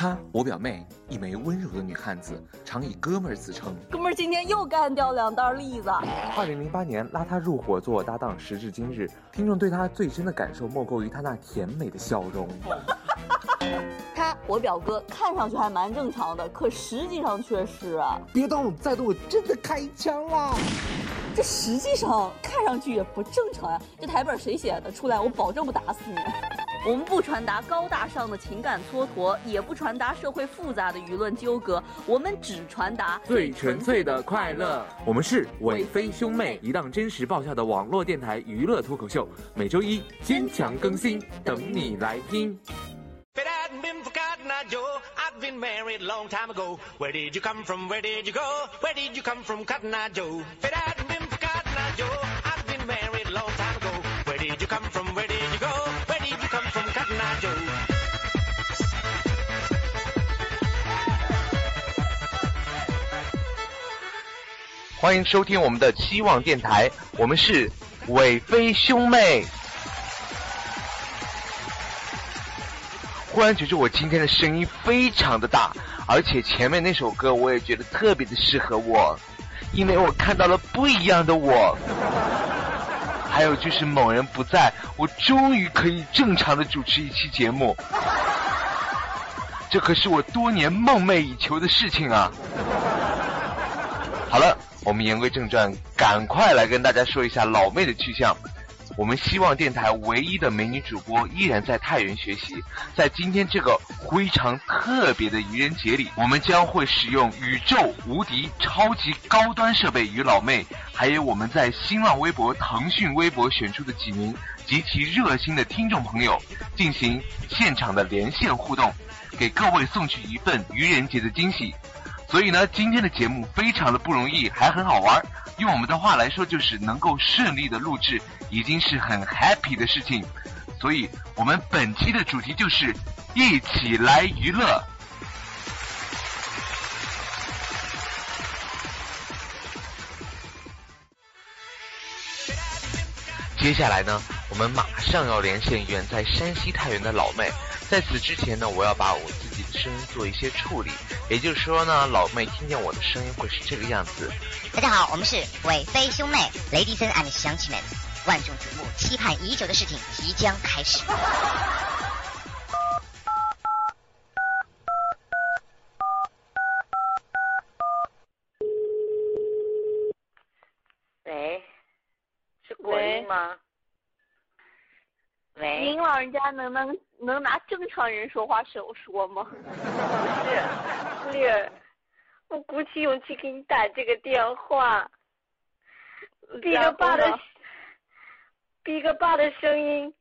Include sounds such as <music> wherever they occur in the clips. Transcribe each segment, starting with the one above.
她，我表妹，一枚温柔的女汉子，常以哥们儿自称。哥们儿今天又干掉两袋栗子。二零零八年拉她入伙做我搭档，时至今日，听众对她最深的感受莫过于她那甜美的笑容。<laughs> 他，我表哥，看上去还蛮正常的，可实际上却是啊。别动，再动我真的开枪了。这实际上看上去也不正常呀。这台本谁写的？出来我保证不打死你。我们不传达高大上的情感蹉跎，也不传达社会复杂的舆论纠葛，我们只传达最纯粹的快乐。我们是韦飞兄妹，一档真实爆笑的网络电台娱乐脱口秀，每周一坚强更新，等你来听。欢迎收听我们的期望电台，我们是韦飞兄妹。忽然觉得我今天的声音非常的大，而且前面那首歌我也觉得特别的适合我，因为我看到了不一样的我。还有就是某人不在，我终于可以正常的主持一期节目，这可是我多年梦寐以求的事情啊！我们言归正传，赶快来跟大家说一下老妹的去向。我们希望电台唯一的美女主播依然在太原学习。在今天这个非常特别的愚人节里，我们将会使用宇宙无敌超级高端设备与老妹，还有我们在新浪微博、腾讯微博选出的几名极其热心的听众朋友进行现场的连线互动，给各位送去一份愚人节的惊喜。所以呢，今天的节目非常的不容易，还很好玩。用我们的话来说，就是能够顺利的录制，已经是很 happy 的事情。所以，我们本期的主题就是一起来娱乐。接下来呢，我们马上要连线远在山西太原的老妹。在此之前呢，我要把我自己声音做一些处理，也就是说呢，老妹听见我的声音会是这个样子。大家好，我们是韦飞兄妹，Ladies and 乡亲们，万众瞩目、期盼已久的事情即将开始。喂，是国英吗？喂，您老人家能能能拿正常人说话时候说吗？不是，丽儿，我鼓起勇气给你打这个电话，逼个爸的，逼个爸的声音，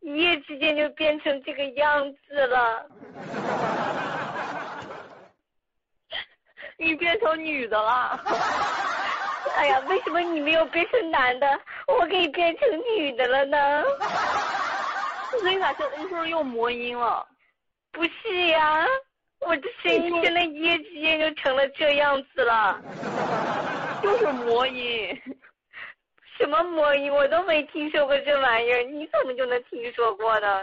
一夜之间就变成这个样子了。你变成女的了？<laughs> 哎呀，为什么你没有变成男的，我可以变成女的了呢？你咋现你是不是又魔音了？不是呀，我的声音现在一夜之间就成了这样子了。就是魔音。什么魔音？我都没听说过这玩意儿，你怎么就能听说过呢？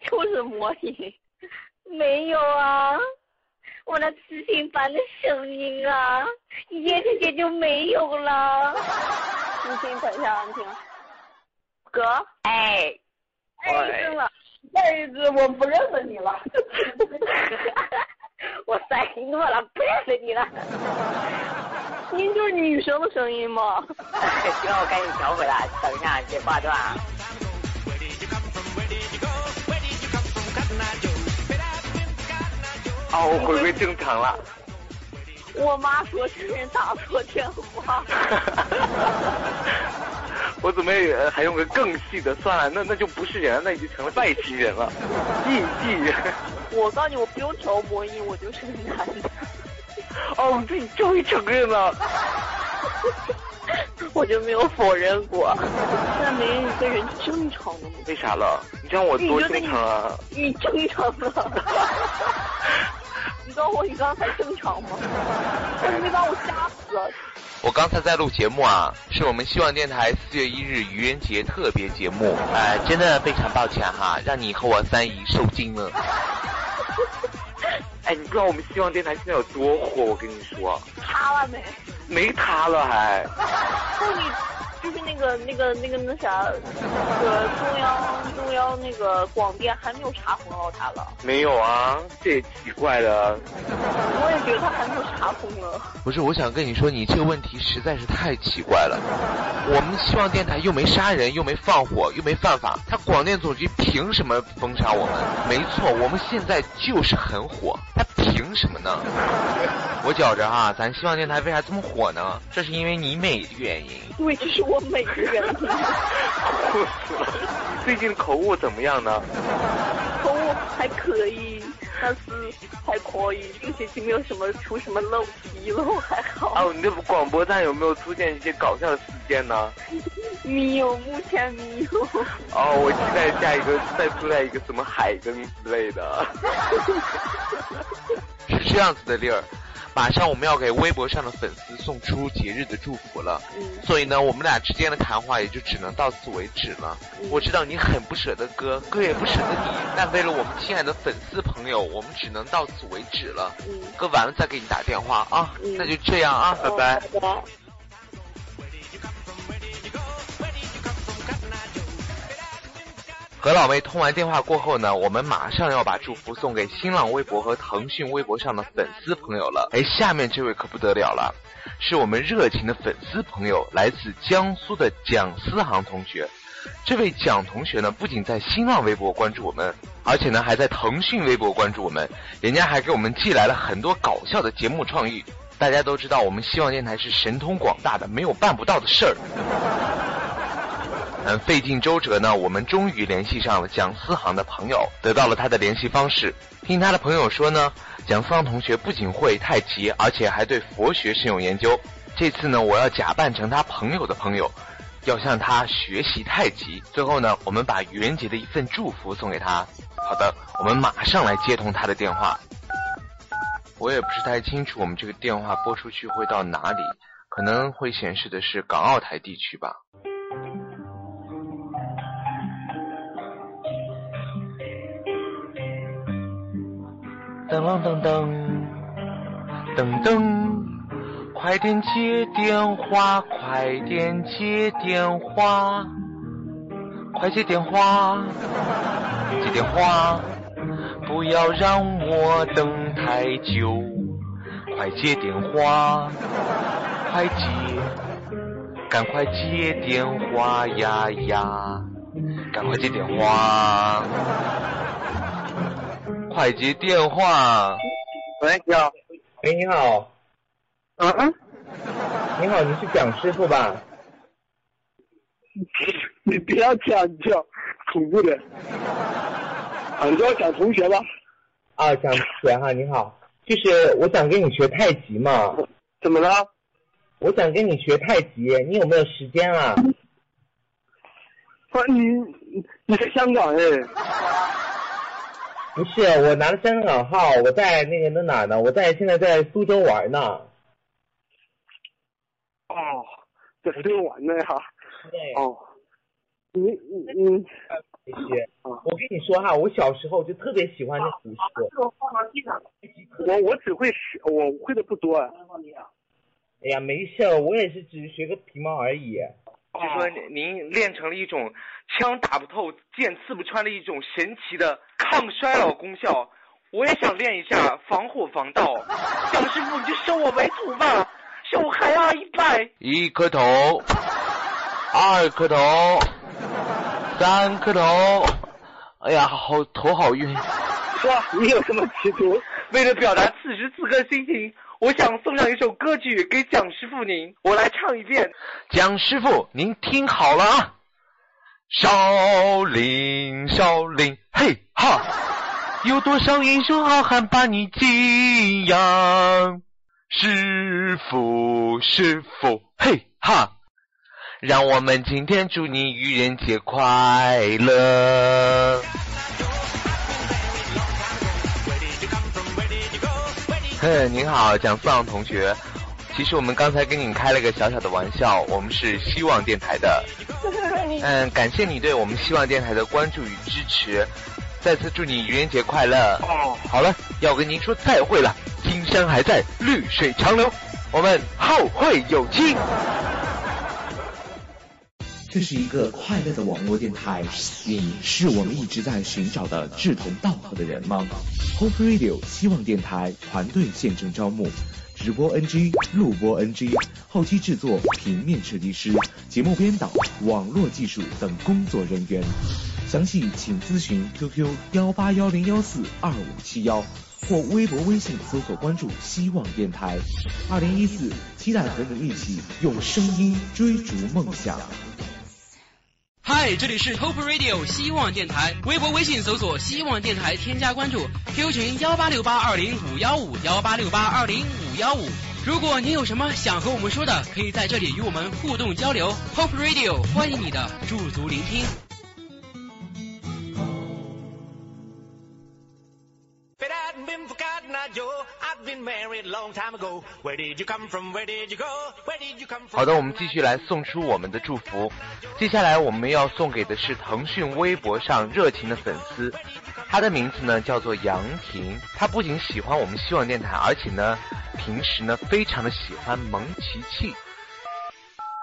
就是魔音。没有啊，我那磁性般的声音啊，一夜之间就没有了。你听，等一下，你听。哥。哎。哎，了，妹子，我不认识你了。<laughs> 我塞诺了，不认识你了。<laughs> 您就是女生的声音吗？行，我赶紧调回来，等一下先挂断。哦，我回归正常了。我妈说今天打错电话。<laughs> 我准备还用个更细的，算了，那那就不是人，那已经成了外星人了，<laughs> 印记人。我告诉你，我不用调播音，我就是个男的。<laughs> 哦，对你终于承认了。<laughs> 我就没有否认过。现在没一个人正常的吗？为啥了？你知道我多正常啊？你正常了。你告诉我你刚才正常吗？你没把我吓死。我刚才在录节目啊，是我们希望电台四月一日愚人节特别节目，哎，真的非常抱歉哈，让你和我三姨受惊了。<laughs> 哎，你不知道我们希望电台现在有多火，我跟你说。塌了没？没塌了还。那你。就是那个那个那个那啥，那个中央中央那个广电还没有查封到他了？没有啊，这也奇怪的。我也觉得他还没有查封呢。不是，我想跟你说，你这个问题实在是太奇怪了。我们希望电台又没杀人，又没放火，又没犯法，他广电总局凭什么封杀我们？没错，我们现在就是很火，他凭什么呢？我觉着哈，咱希望电台为啥这么火呢？这是因为你美的原因。对，这是我。我美的人，最近口误怎么样呢？口误还可以，但是还可以，这个学期没有什么出什么漏题漏，还好。哦，你这广播站有没有出现一些搞笑的事件呢？没有，目前没有。哦，我期待下一个再出来一个什么海灯之类的。<laughs> <laughs> 是这样子的，丽儿。马上我们要给微博上的粉丝送出节日的祝福了，所以呢，我们俩之间的谈话也就只能到此为止了。我知道你很不舍得哥，哥也不舍得你，但为了我们亲爱的粉丝朋友，我们只能到此为止了。哥完了再给你打电话啊，那就这样啊，拜拜。和老妹通完电话过后呢，我们马上要把祝福送给新浪微博和腾讯微博上的粉丝朋友了。哎，下面这位可不得了了，是我们热情的粉丝朋友，来自江苏的蒋思航同学。这位蒋同学呢，不仅在新浪微博关注我们，而且呢还在腾讯微博关注我们，人家还给我们寄来了很多搞笑的节目创意。大家都知道，我们希望电台是神通广大的，没有办不到的事儿。嗯，费尽周折呢，我们终于联系上了蒋思航的朋友，得到了他的联系方式。听他的朋友说呢，蒋思航同学不仅会太极，而且还对佛学深有研究。这次呢，我要假扮成他朋友的朋友，要向他学习太极。最后呢，我们把愚人节的一份祝福送给他。好的，我们马上来接通他的电话。我也不是太清楚，我们这个电话拨出去会到哪里？可能会显示的是港澳台地区吧。噔噔噔噔噔，快点接电话，快点接电话，快接电话，接电话，不要让我等太久，快接电话，快接，赶快接电话呀呀，赶快接电话。快接电话！喂，你好。喂，你好。嗯嗯。你好，你是蒋师傅吧？你不要讲叫恐怖的。啊，你叫蒋同学吧？啊，蒋同学哈，你好。就是我想跟你学太极嘛。怎么了？我想跟你学太极，你有没有时间啊？不，你你在香港哎。不是，我拿了香港号，我在那个那哪呢？我在现在在苏州玩呢。哦，在苏州玩呢哈。对。哦。你你你。我跟你说哈，我小时候就特别喜欢那武术。我我只会学，我会的不多。哎呀，没事，我也是只是学个皮毛而已。就说您练成了一种枪打不透、剑刺不穿的一种神奇的抗衰老功效，我也想练一下防火防盗。蒋师傅，你就收我为徒吧，收海阿一拜。一磕头，二磕头，三磕头，哎呀，好头好晕。说，你有什么企图？为了表达此时此刻心情。我想送上一首歌曲给蒋师傅您，我来唱一遍。蒋师傅，您听好了啊！少林，少林，嘿哈，有多少英雄好汉把你敬仰？师傅，师傅，嘿哈，让我们今天祝你愚人节快乐。哼，<laughs> 您好，蒋思昂同学。其实我们刚才跟你开了个小小的玩笑，我们是希望电台的。<laughs> 嗯，感谢你对我们希望电台的关注与支持。再次祝你愚人节快乐。哦，好了，要跟您说再会了。青山还在，绿水长流，我们后会有期。这是一个快乐的网络电台，你是我们一直在寻找的志同道合的人吗？Hope Radio 希望电台团队现正招募，直播 NG、录播 NG、后期制作、平面设计师、节目编导、网络技术等工作人员。详细请咨询 QQ 幺八幺零幺四二五七幺或微博微信搜索关注希望电台。二零一四，期待和你一起用声音追逐梦想。这里是 Hope Radio 希望电台，微博、微信搜索希望电台，添加关注，Q 群幺八六八二零五幺五幺八六八二零五幺五。如果您有什么想和我们说的，可以在这里与我们互动交流。Hope Radio 欢迎你的驻足聆听。好的，我们继续来送出我们的祝福。接下来我们要送给的是腾讯微博上热情的粉丝，他的名字呢叫做杨婷。他不仅喜欢我们希望电台，而且呢平时呢非常的喜欢蒙奇奇。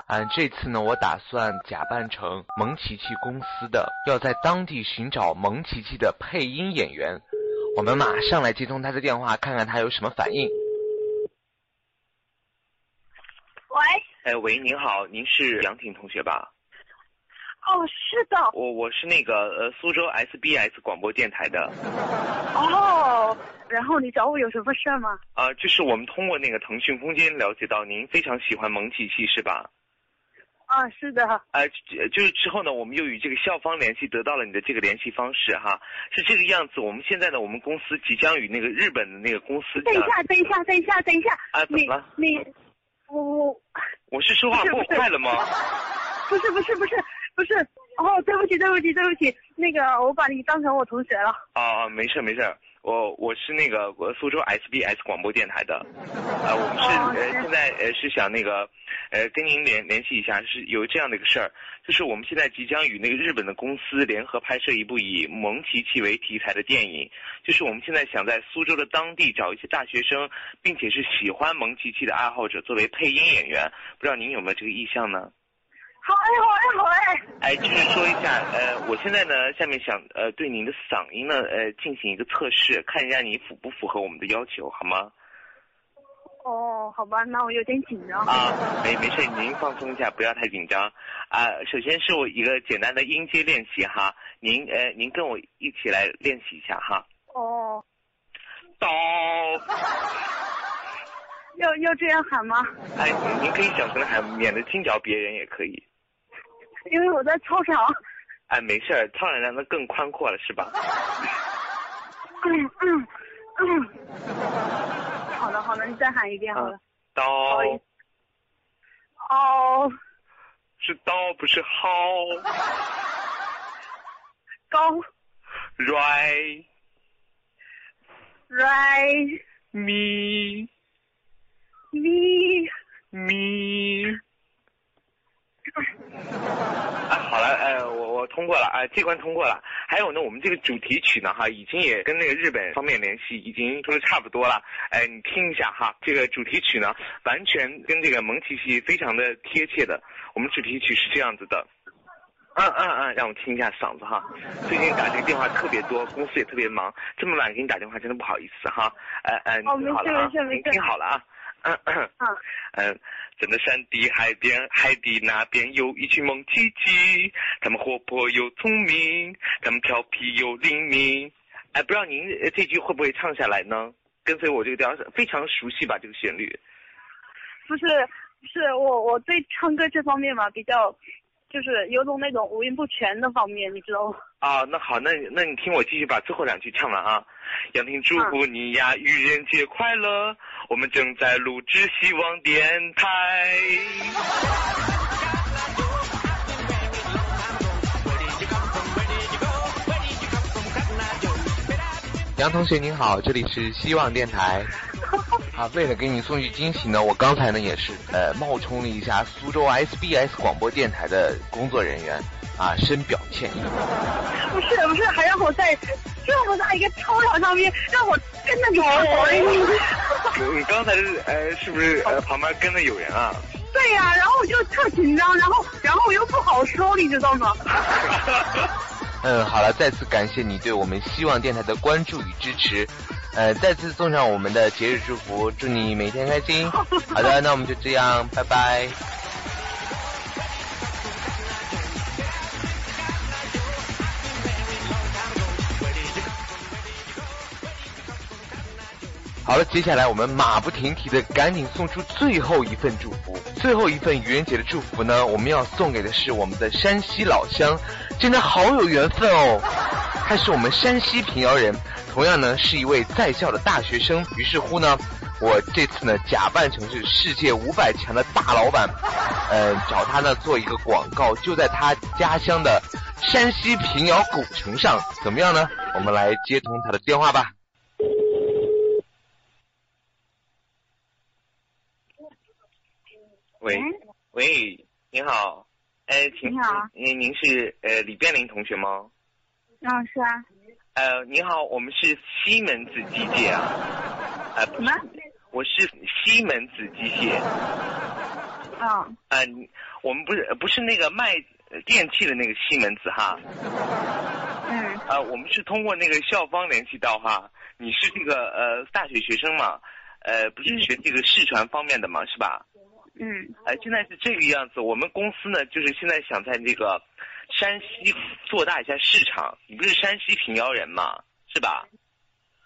嗯，这次呢我打算假扮成蒙奇奇公司的，要在当地寻找蒙奇奇的配音演员。我们马上来接通他的电话，看看他有什么反应。喂，哎，喂，您好，您是杨婷同学吧？哦，是的。我我是那个呃苏州 SBS 广播电台的。哦，然后你找我有什么事吗？啊，就是我们通过那个腾讯空间了解到您非常喜欢蒙奇奇，是吧？啊，是的。呃，就是之后呢，我们又与这个校方联系，得到了你的这个联系方式哈，是这个样子。我们现在呢，我们公司即将与那个日本的那个公司。等一下，等一下，等一下，等一下。啊，怎么了？你，我我。我是说话过快了吗？<laughs> 不是不是不是不是。哦，对不起对不起对不起，那个我把你当成我同学了。啊，没事没事。我我是那个苏州 SBS 广播电台的，呃，我们是呃现在呃是想那个呃跟您联联系一下，是有这样的一个事儿，就是我们现在即将与那个日本的公司联合拍摄一部以蒙奇奇为题材的电影，就是我们现在想在苏州的当地找一些大学生，并且是喜欢蒙奇奇的爱好者作为配音演员，不知道您有没有这个意向呢？好哎，好哎，好哎！哎，就是说一下，呃，我现在呢，下面想呃对您的嗓音呢，呃进行一个测试，看一下你符不符合我们的要求，好吗？哦，好吧，那我有点紧张。啊，没没事，您放松一下，不要太紧张。啊，首先是我一个简单的音阶练习哈，您呃您跟我一起来练习一下哈。哦。刀。要要这样喊吗？哎，您可以小声的喊，免得惊着别人也可以。因为我在操场。哎，没事儿，操场上那更宽阔了，是吧？<laughs> 嗯嗯嗯。好的好的，你再喊一遍好了。刀。哦。是刀，不是蒿。<laughs> 高。Right。Right。咪。咪。咪。啊，好了，呃，我我通过了啊，这关通过了。还有呢，我们这个主题曲呢，哈，已经也跟那个日本方面联系，已经说的差不多了。哎，你听一下哈，这个主题曲呢，完全跟这个蒙奇奇非常的贴切的。我们主题曲是这样子的，嗯嗯嗯，让我听一下嗓子哈。最近打这个电话特别多，公司也特别忙，这么晚给你打电话真的不好意思哈。哎哎，你听好了啊，没您听好了啊。嗯嗯嗯，<coughs> 真的山地海边，海底那边有一群萌鸡鸡，他们活泼又聪明，他们调皮又灵敏。哎，不知道您这句会不会唱下来呢？跟随我这个调，非常熟悉吧？这个旋律。不是，是我我对唱歌这方面嘛比较，就是有种那种五音不全的方面，你知道吗？啊，那好，那那你听我继续把最后两句唱完啊。杨婷祝福你呀，愚人节快乐！我们正在录制希望电台。杨同学您好，这里是希望电台。<laughs> 啊，为了给你送去惊喜呢，我刚才呢也是呃冒充了一下苏州 SBS 广播电台的工作人员。啊深表歉意。<laughs> 不是不是，还让我在这么大一个操场上面让我跟着你跑。你 <laughs> 刚才是呃是不是呃旁边跟着有人啊？对呀、然后我就特紧张，然后然后我又不好说，你知道吗？<laughs> 嗯，好了，再次感谢你对我们希望电台的关注与支持，呃，再次送上我们的节日祝福，祝你每天开心。<laughs> 好的，那我们就这样，拜拜。好了，接下来我们马不停蹄的赶紧送出最后一份祝福。最后一份愚人节的祝福呢，我们要送给的是我们的山西老乡，真的好有缘分哦。他是我们山西平遥人，同样呢是一位在校的大学生。于是乎呢，我这次呢假扮成是世界五百强的大老板，<laughs> 呃，找他呢做一个广告，就在他家乡的山西平遥古城上，怎么样呢？我们来接通他的电话吧。喂，喂，你好，哎，请你好您您是呃李变林同学吗？嗯，是啊。呃，你好，我们是西门子机械啊。呃，什么？我是西门子机械。嗯。呃，我们不是不是那个卖电器的那个西门子哈。嗯。呃，我们是通过那个校方联系到哈，你是这个呃大学学生嘛，呃，不是学这个视传方面的嘛，是吧？嗯。哎，现在是这个样子，我们公司呢，就是现在想在那个山西做大一下市场。你不是山西平遥人吗，是吧？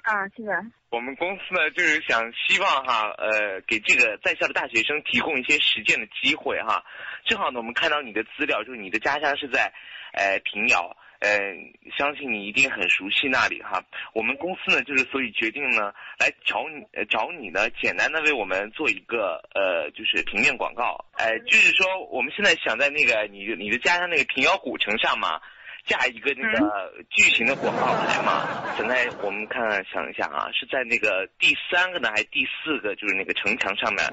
啊，是的。我们公司呢，就是想希望哈，呃，给这个在校的大学生提供一些实践的机会哈。正好呢，我们看到你的资料，就是你的家乡是在呃平遥，呃，相信你一定很熟悉那里哈。我们公司呢，就是所以决定呢，来找你，找你呢，简单的为我们做一个呃，就是平面广告，哎，就是说我们现在想在那个你你的家乡那个平遥古城上嘛。架一个那个巨型的广告牌嘛，现在我们看看想一下啊，是在那个第三个呢，还是第四个？就是那个城墙上面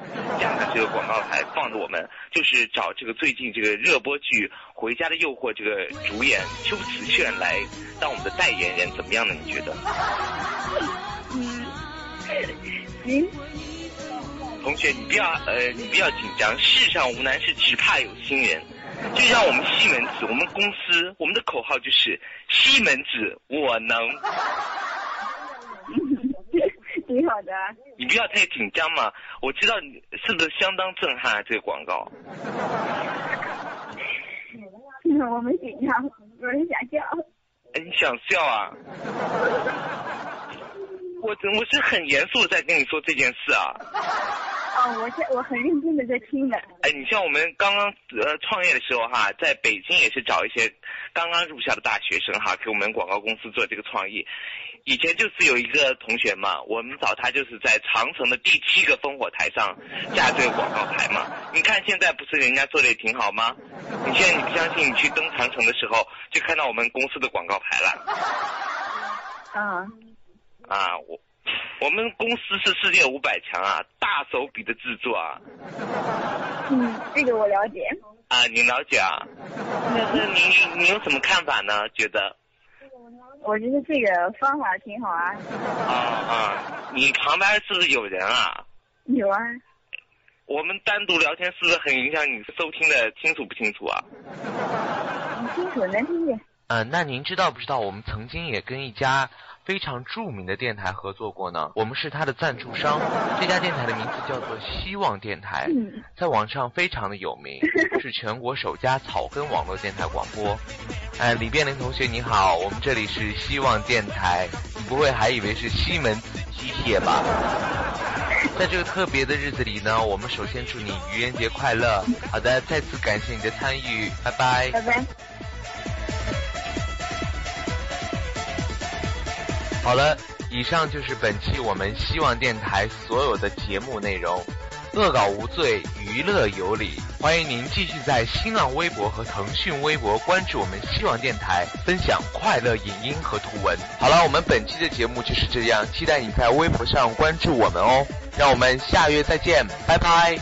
架的这个广告牌，放着我们，就是找这个最近这个热播剧《回家的诱惑》这个主演秋瓷炫来当我们的代言人，怎么样呢？你觉得？嗯。行。同学，你不要呃，你不要紧张，世上无难事，只怕有心人。就像我们西门子，我们公司我们的口号就是西门子我能。<laughs> 挺好的。你不要太紧张嘛，我知道你是不是相当震撼啊？这个广告。<laughs> 我没紧张，我是想笑。哎，你想笑啊？<laughs> 我我是很严肃的在跟你说这件事啊。<laughs> 哦，我是我很认真的在听的。哎，你像我们刚刚呃创业的时候哈，在北京也是找一些刚刚入校的大学生哈，给我们广告公司做这个创意。以前就是有一个同学嘛，我们找他就是在长城的第七个烽火台上架这个广告牌嘛。你看现在不是人家做的也挺好吗？你现在你不相信，你去登长城的时候就看到我们公司的广告牌了。<laughs> 嗯。啊，我。我们公司是世界五百强啊，大手笔的制作啊。嗯，这个我了解。啊，你了解啊？那那你你你有什么看法呢？觉得？我觉得这个方法挺好啊。啊啊！你旁边是不是有人啊？有啊。我们单独聊天是不是很影响你收听的清楚不清楚啊？清楚，能听见。呃，那您知道不知道我们曾经也跟一家非常著名的电台合作过呢？我们是他的赞助商，这家电台的名字叫做希望电台，在网上非常的有名，是全国首家草根网络电台广播。哎，李变林同学你好，我们这里是希望电台，你不会还以为是西门子机械吧？在这个特别的日子里呢，我们首先祝你愚人节快乐。好的，再次感谢你的参与，拜拜。拜拜。好了，以上就是本期我们希望电台所有的节目内容。恶搞无罪，娱乐有理。欢迎您继续在新浪微博和腾讯微博关注我们希望电台，分享快乐影音和图文。好了，我们本期的节目就是这样，期待你在微博上关注我们哦。让我们下月再见，拜拜。